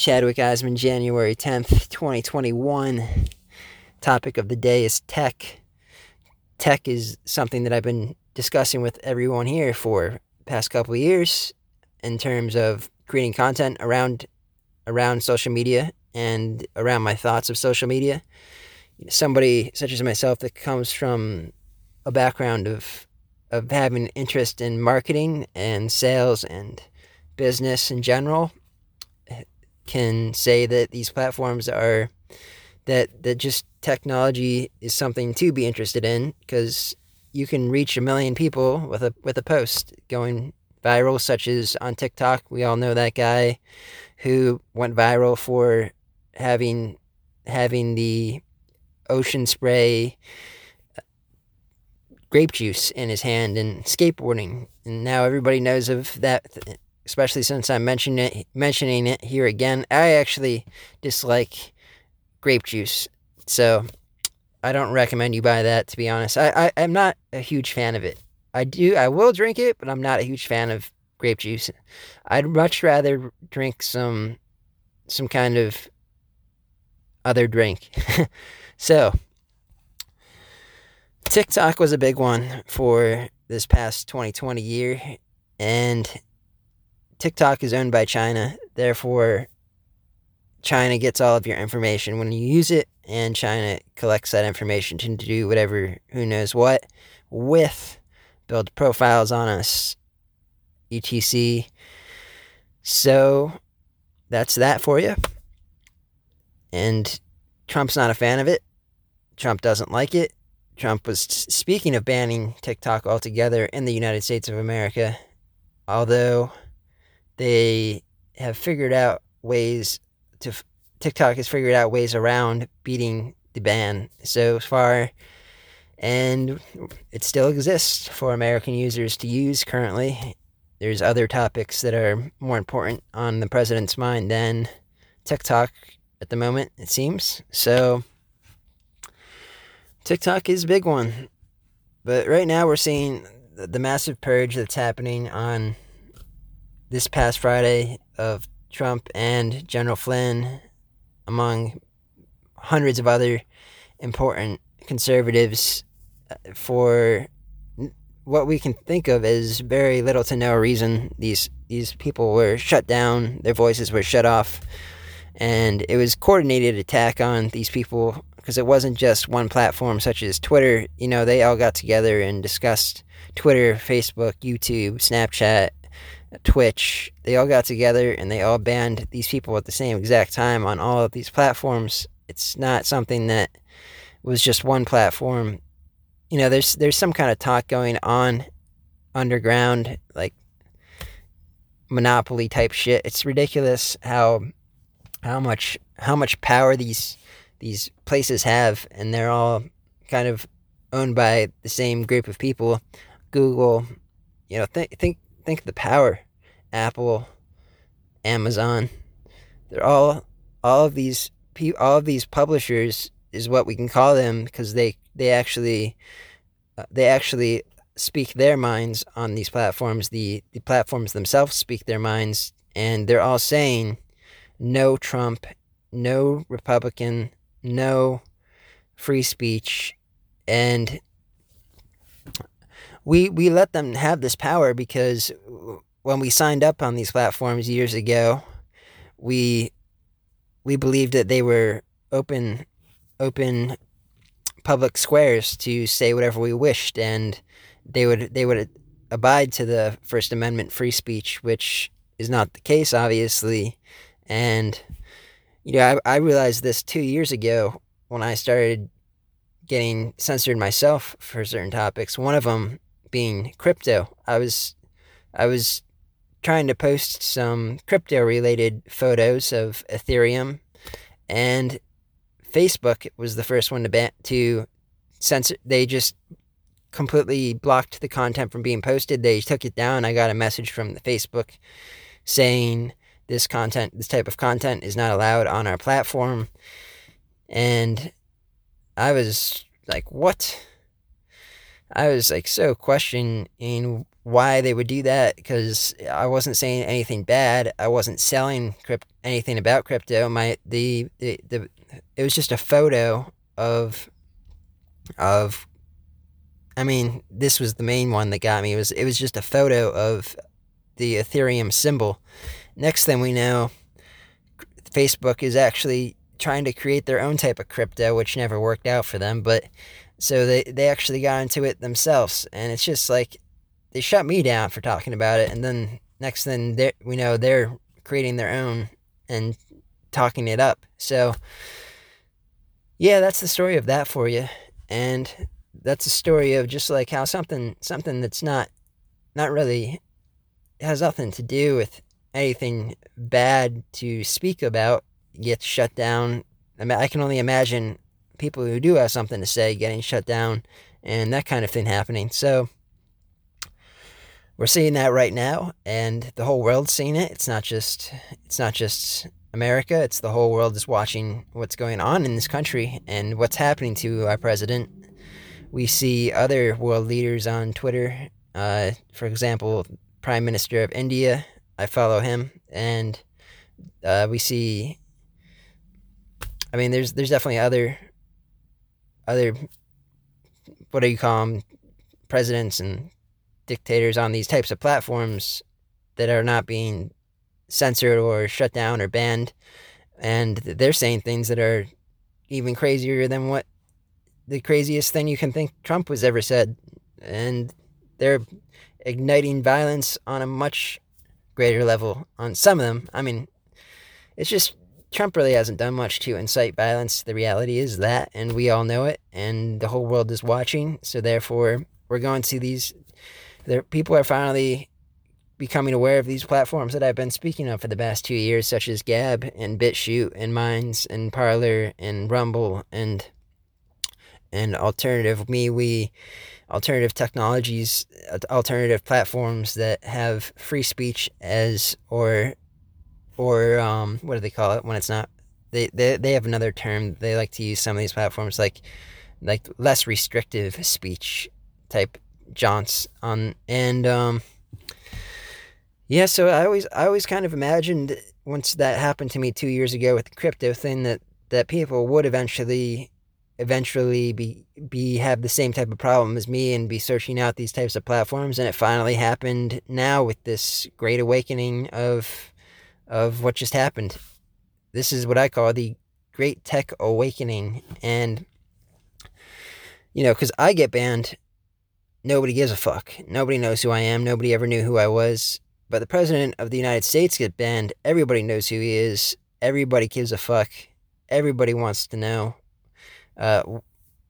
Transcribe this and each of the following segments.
Chadwick Osman, January 10th, 2021. Topic of the day is tech. Tech is something that I've been discussing with everyone here for past couple years in terms of creating content around around social media and around my thoughts of social media. Somebody such as myself that comes from a background of of having interest in marketing and sales and business in general can say that these platforms are that that just technology is something to be interested in because you can reach a million people with a with a post going viral such as on TikTok. We all know that guy who went viral for having having the ocean spray uh, grape juice in his hand and skateboarding. And now everybody knows of that especially since I'm mentioning it, mentioning it here again. I actually dislike grape juice, so I don't recommend you buy that. To be honest, I, I I'm not a huge fan of it. I do I will drink it, but I'm not a huge fan of grape juice. I'd much rather drink some some kind of other drink. so TikTok was a big one for this past 2020 year and TikTok is owned by China, therefore, China gets all of your information when you use it, and China collects that information to do whatever, who knows what, with build profiles on us, etc. So that's that for you. And Trump's not a fan of it. Trump doesn't like it. Trump was speaking of banning TikTok altogether in the United States of America, although they have figured out ways to TikTok has figured out ways around beating the ban so far and it still exists for American users to use currently. There's other topics that are more important on the president's mind than TikTok at the moment, it seems. So TikTok is a big one. But right now we're seeing the massive purge that's happening on this past Friday of Trump and General Flynn, among hundreds of other important conservatives, uh, for what we can think of as very little to no reason. These these people were shut down, their voices were shut off, and it was coordinated attack on these people because it wasn't just one platform such as Twitter. You know, they all got together and discussed Twitter, Facebook, YouTube, Snapchat, Twitch, they all got together and they all banned these people at the same exact time on all of these platforms. It's not something that was just one platform. You know, there's there's some kind of talk going on underground, like monopoly type shit. It's ridiculous how how much how much power these these places have, and they're all kind of owned by the same group of people. Google, you know, think think think of the power. Apple, Amazon, they're all all of these all of these publishers is what we can call them because they they actually uh, they actually speak their minds on these platforms. The the platforms themselves speak their minds, and they're all saying no Trump, no Republican, no free speech, and we we let them have this power because when we signed up on these platforms years ago, we we believed that they were open open public squares to say whatever we wished and they would they would abide to the first amendment free speech which is not the case obviously. And you know I, I realized this two years ago when i started getting censored myself for certain topics. One of them being crypto. I was I was trying to post some crypto related photos of Ethereum and Facebook was the first one to ban to censor they just completely blocked the content from being posted. They took it down. I got a message from the Facebook saying this content, this type of content is not allowed on our platform. And I was like, what? I was like so questioning why they would do that because I wasn't saying anything bad. I wasn't selling crypt- anything about crypto. My the, the the it was just a photo of of I mean, this was the main one that got me. It was it was just a photo of the Ethereum symbol. Next thing we know, Facebook is actually trying to create their own type of crypto, which never worked out for them. But so they, they actually got into it themselves. And it's just like they shut me down for talking about it. And then next thing we know, they're creating their own and talking it up. So, yeah, that's the story of that for you. And that's a story of just like how something something that's not not really has nothing to do with anything bad to speak about gets shut down. I, mean, I can only imagine people who do have something to say getting shut down and that kind of thing happening. So we're seeing that right now, and the whole world's seeing it. It's not just it's not just America. It's the whole world is watching what's going on in this country and what's happening to our president. We see other world leaders on Twitter. Uh, for example, Prime Minister of India. I follow him, and uh, we see I mean, there's there's definitely other other what do you call them presidents and dictators on these types of platforms that are not being censored or shut down or banned, and they're saying things that are even crazier than what the craziest thing you can think Trump was ever said, and they're igniting violence on a much greater level on some of them. I mean, it's just Trump really hasn't done much to incite violence. The reality is that, and we all know it, and the whole world is watching. So therefore, we're going to these. There, people are finally becoming aware of these platforms that I've been speaking of for the past two years, such as Gab and BitChute and Minds and Parler and Rumble and and alternative MeWe, alternative technologies, alternative platforms that have free speech as or or um, what do they call it when it's not? They, they they have another term they like to use some of these platforms like like less restrictive speech type jaunts on and um yeah so i always i always kind of imagined once that happened to me two years ago with the crypto thing that that people would eventually eventually be be have the same type of problem as me and be searching out these types of platforms and it finally happened now with this great awakening of of what just happened. This is what I call the Great Tech Awakening. And, you know, because I get banned, nobody gives a fuck. Nobody knows who I am. Nobody ever knew who I was. But the President of the United States gets banned. Everybody knows who he is. Everybody gives a fuck. Everybody wants to know. Uh,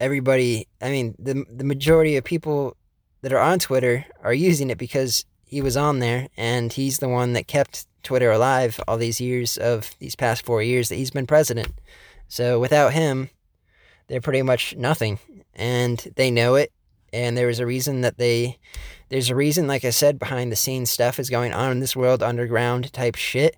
everybody, I mean, the, the majority of people that are on Twitter are using it because he was on there and he's the one that kept Twitter alive all these years of these past four years that he's been president. So without him, they're pretty much nothing. And they know it. And there is a reason that they, there's a reason, like I said, behind the scenes stuff is going on in this world, underground type shit.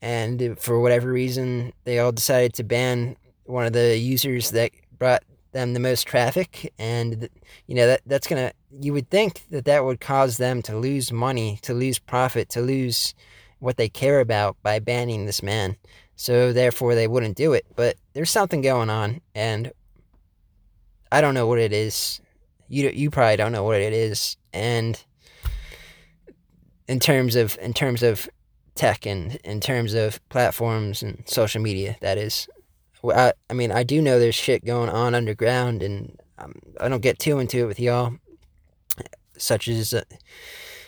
And for whatever reason, they all decided to ban one of the users that brought them the most traffic. And, you know, that that's going to, you would think that that would cause them to lose money, to lose profit, to lose what they care about by banning this man. So therefore they wouldn't do it. But there's something going on and I don't know what it is. You you probably don't know what it is and in terms of in terms of tech and in terms of platforms and social media that is I, I mean I do know there's shit going on underground and um, I don't get too into it with y'all such as uh,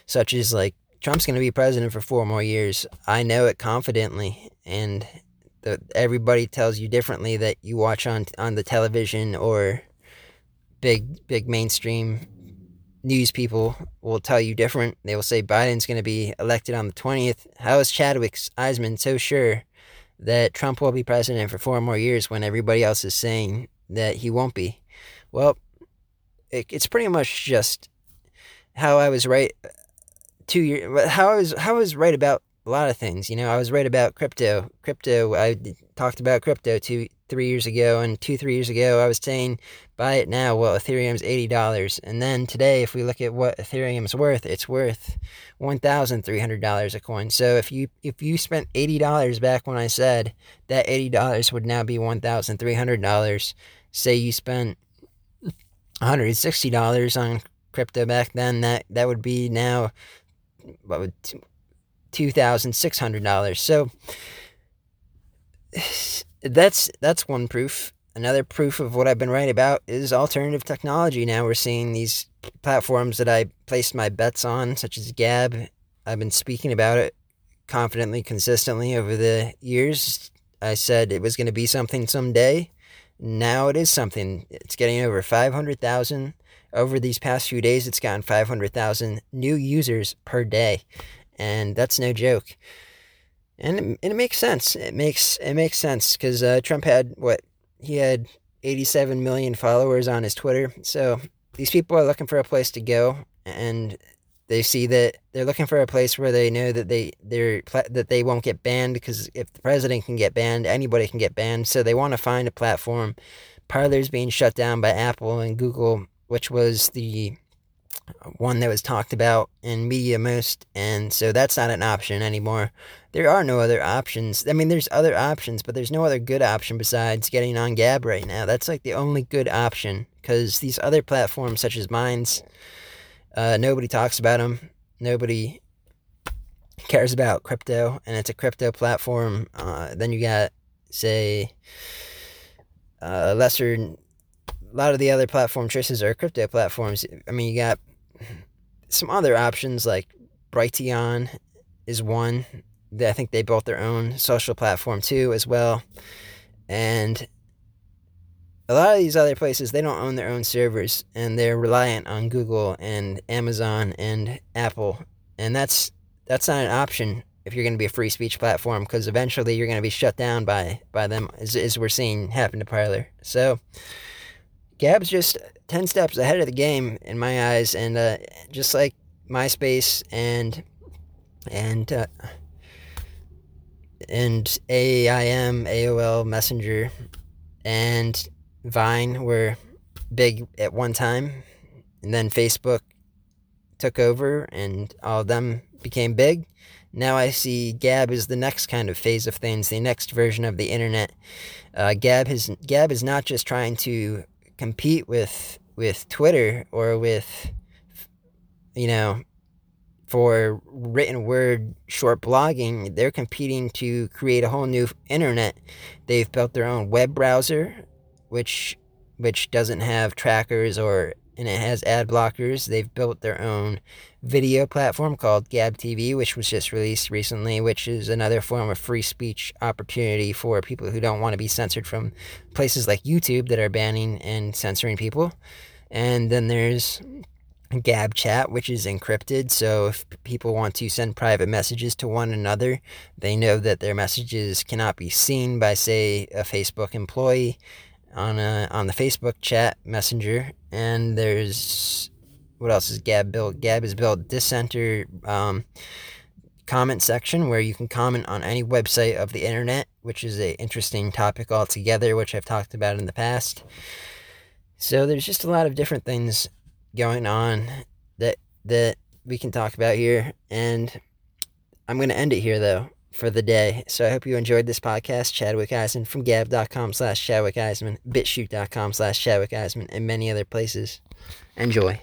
such as like Trump's going to be president for four more years. I know it confidently, and the, everybody tells you differently that you watch on on the television or big big mainstream news people will tell you different. They will say Biden's going to be elected on the 20th. How is Chadwick Eisman so sure that Trump will be president for four more years when everybody else is saying that he won't be? Well, it, it's pretty much just how I was right uh, two years. How I was how I was right about a lot of things. You know, I was right about crypto. Crypto. I talked about crypto two three years ago, and two, three years ago, I was saying buy it now. Well, Ethereum's eighty dollars, and then today, if we look at what Ethereum's worth, it's worth one thousand three hundred dollars a coin. So if you if you spent eighty dollars back when I said that eighty dollars would now be one thousand three hundred dollars, say you spent one hundred and sixty dollars on crypto back then, that that would be now what would two thousand six hundred dollars. So that's that's one proof. Another proof of what I've been right about is alternative technology. Now we're seeing these platforms that I placed my bets on, such as Gab. I've been speaking about it confidently, consistently over the years. I said it was going to be something someday. Now it is something. It's getting over 500,000. Over these past few days, it's gotten 500,000 new users per day. And that's no joke and it, and it makes sense. It makes it makes sense because uh, Trump had what he had 87 million followers on his Twitter. So these people are looking for a place to go, and they see that they're looking for a place where they know that they they're that they won't get banned because if the president can get banned, anybody can get banned. So they want to find a platform. Parler's being shut down by Apple and Google, which was the one that was talked about in media most, and so that's not an option anymore. There are no other options. I mean, there's other options, but there's no other good option besides getting on Gab right now. That's like the only good option because these other platforms, such as Minds, uh, nobody talks about them. Nobody cares about crypto, and it's a crypto platform. Uh, then you got, say, uh, lesser. A lot of the other platform choices are crypto platforms. I mean, you got some other options like Brighteon is one. I think they built their own social platform too, as well. And a lot of these other places, they don't own their own servers and they're reliant on Google and Amazon and Apple. And that's that's not an option if you're going to be a free speech platform because eventually you're going to be shut down by by them as, as we're seeing happen to Parler. So Gab's just 10 steps ahead of the game in my eyes and uh, just like MySpace and and uh, and AIM, AOL Messenger and Vine were big at one time and then Facebook took over and all of them became big. Now I see Gab is the next kind of phase of things, the next version of the internet. Uh, Gab has Gab is not just trying to compete with with Twitter or with you know for written word short blogging they're competing to create a whole new internet. They've built their own web browser which which doesn't have trackers or and it has ad blockers. They've built their own video platform called Gab TV, which was just released recently, which is another form of free speech opportunity for people who don't want to be censored from places like YouTube that are banning and censoring people. And then there's Gab Chat, which is encrypted. So if people want to send private messages to one another, they know that their messages cannot be seen by, say, a Facebook employee on a, on the Facebook chat messenger. And there's what else is Gab built? Gab has built Dissenter um, comment section where you can comment on any website of the internet, which is a interesting topic altogether, which I've talked about in the past. So there's just a lot of different things going on that that we can talk about here, and I'm going to end it here though for the day. So I hope you enjoyed this podcast. Chadwick Eisman from gab.com slash Chadwick Eisman, bitchute.com slash Chadwick Eisman, and many other places. Enjoy.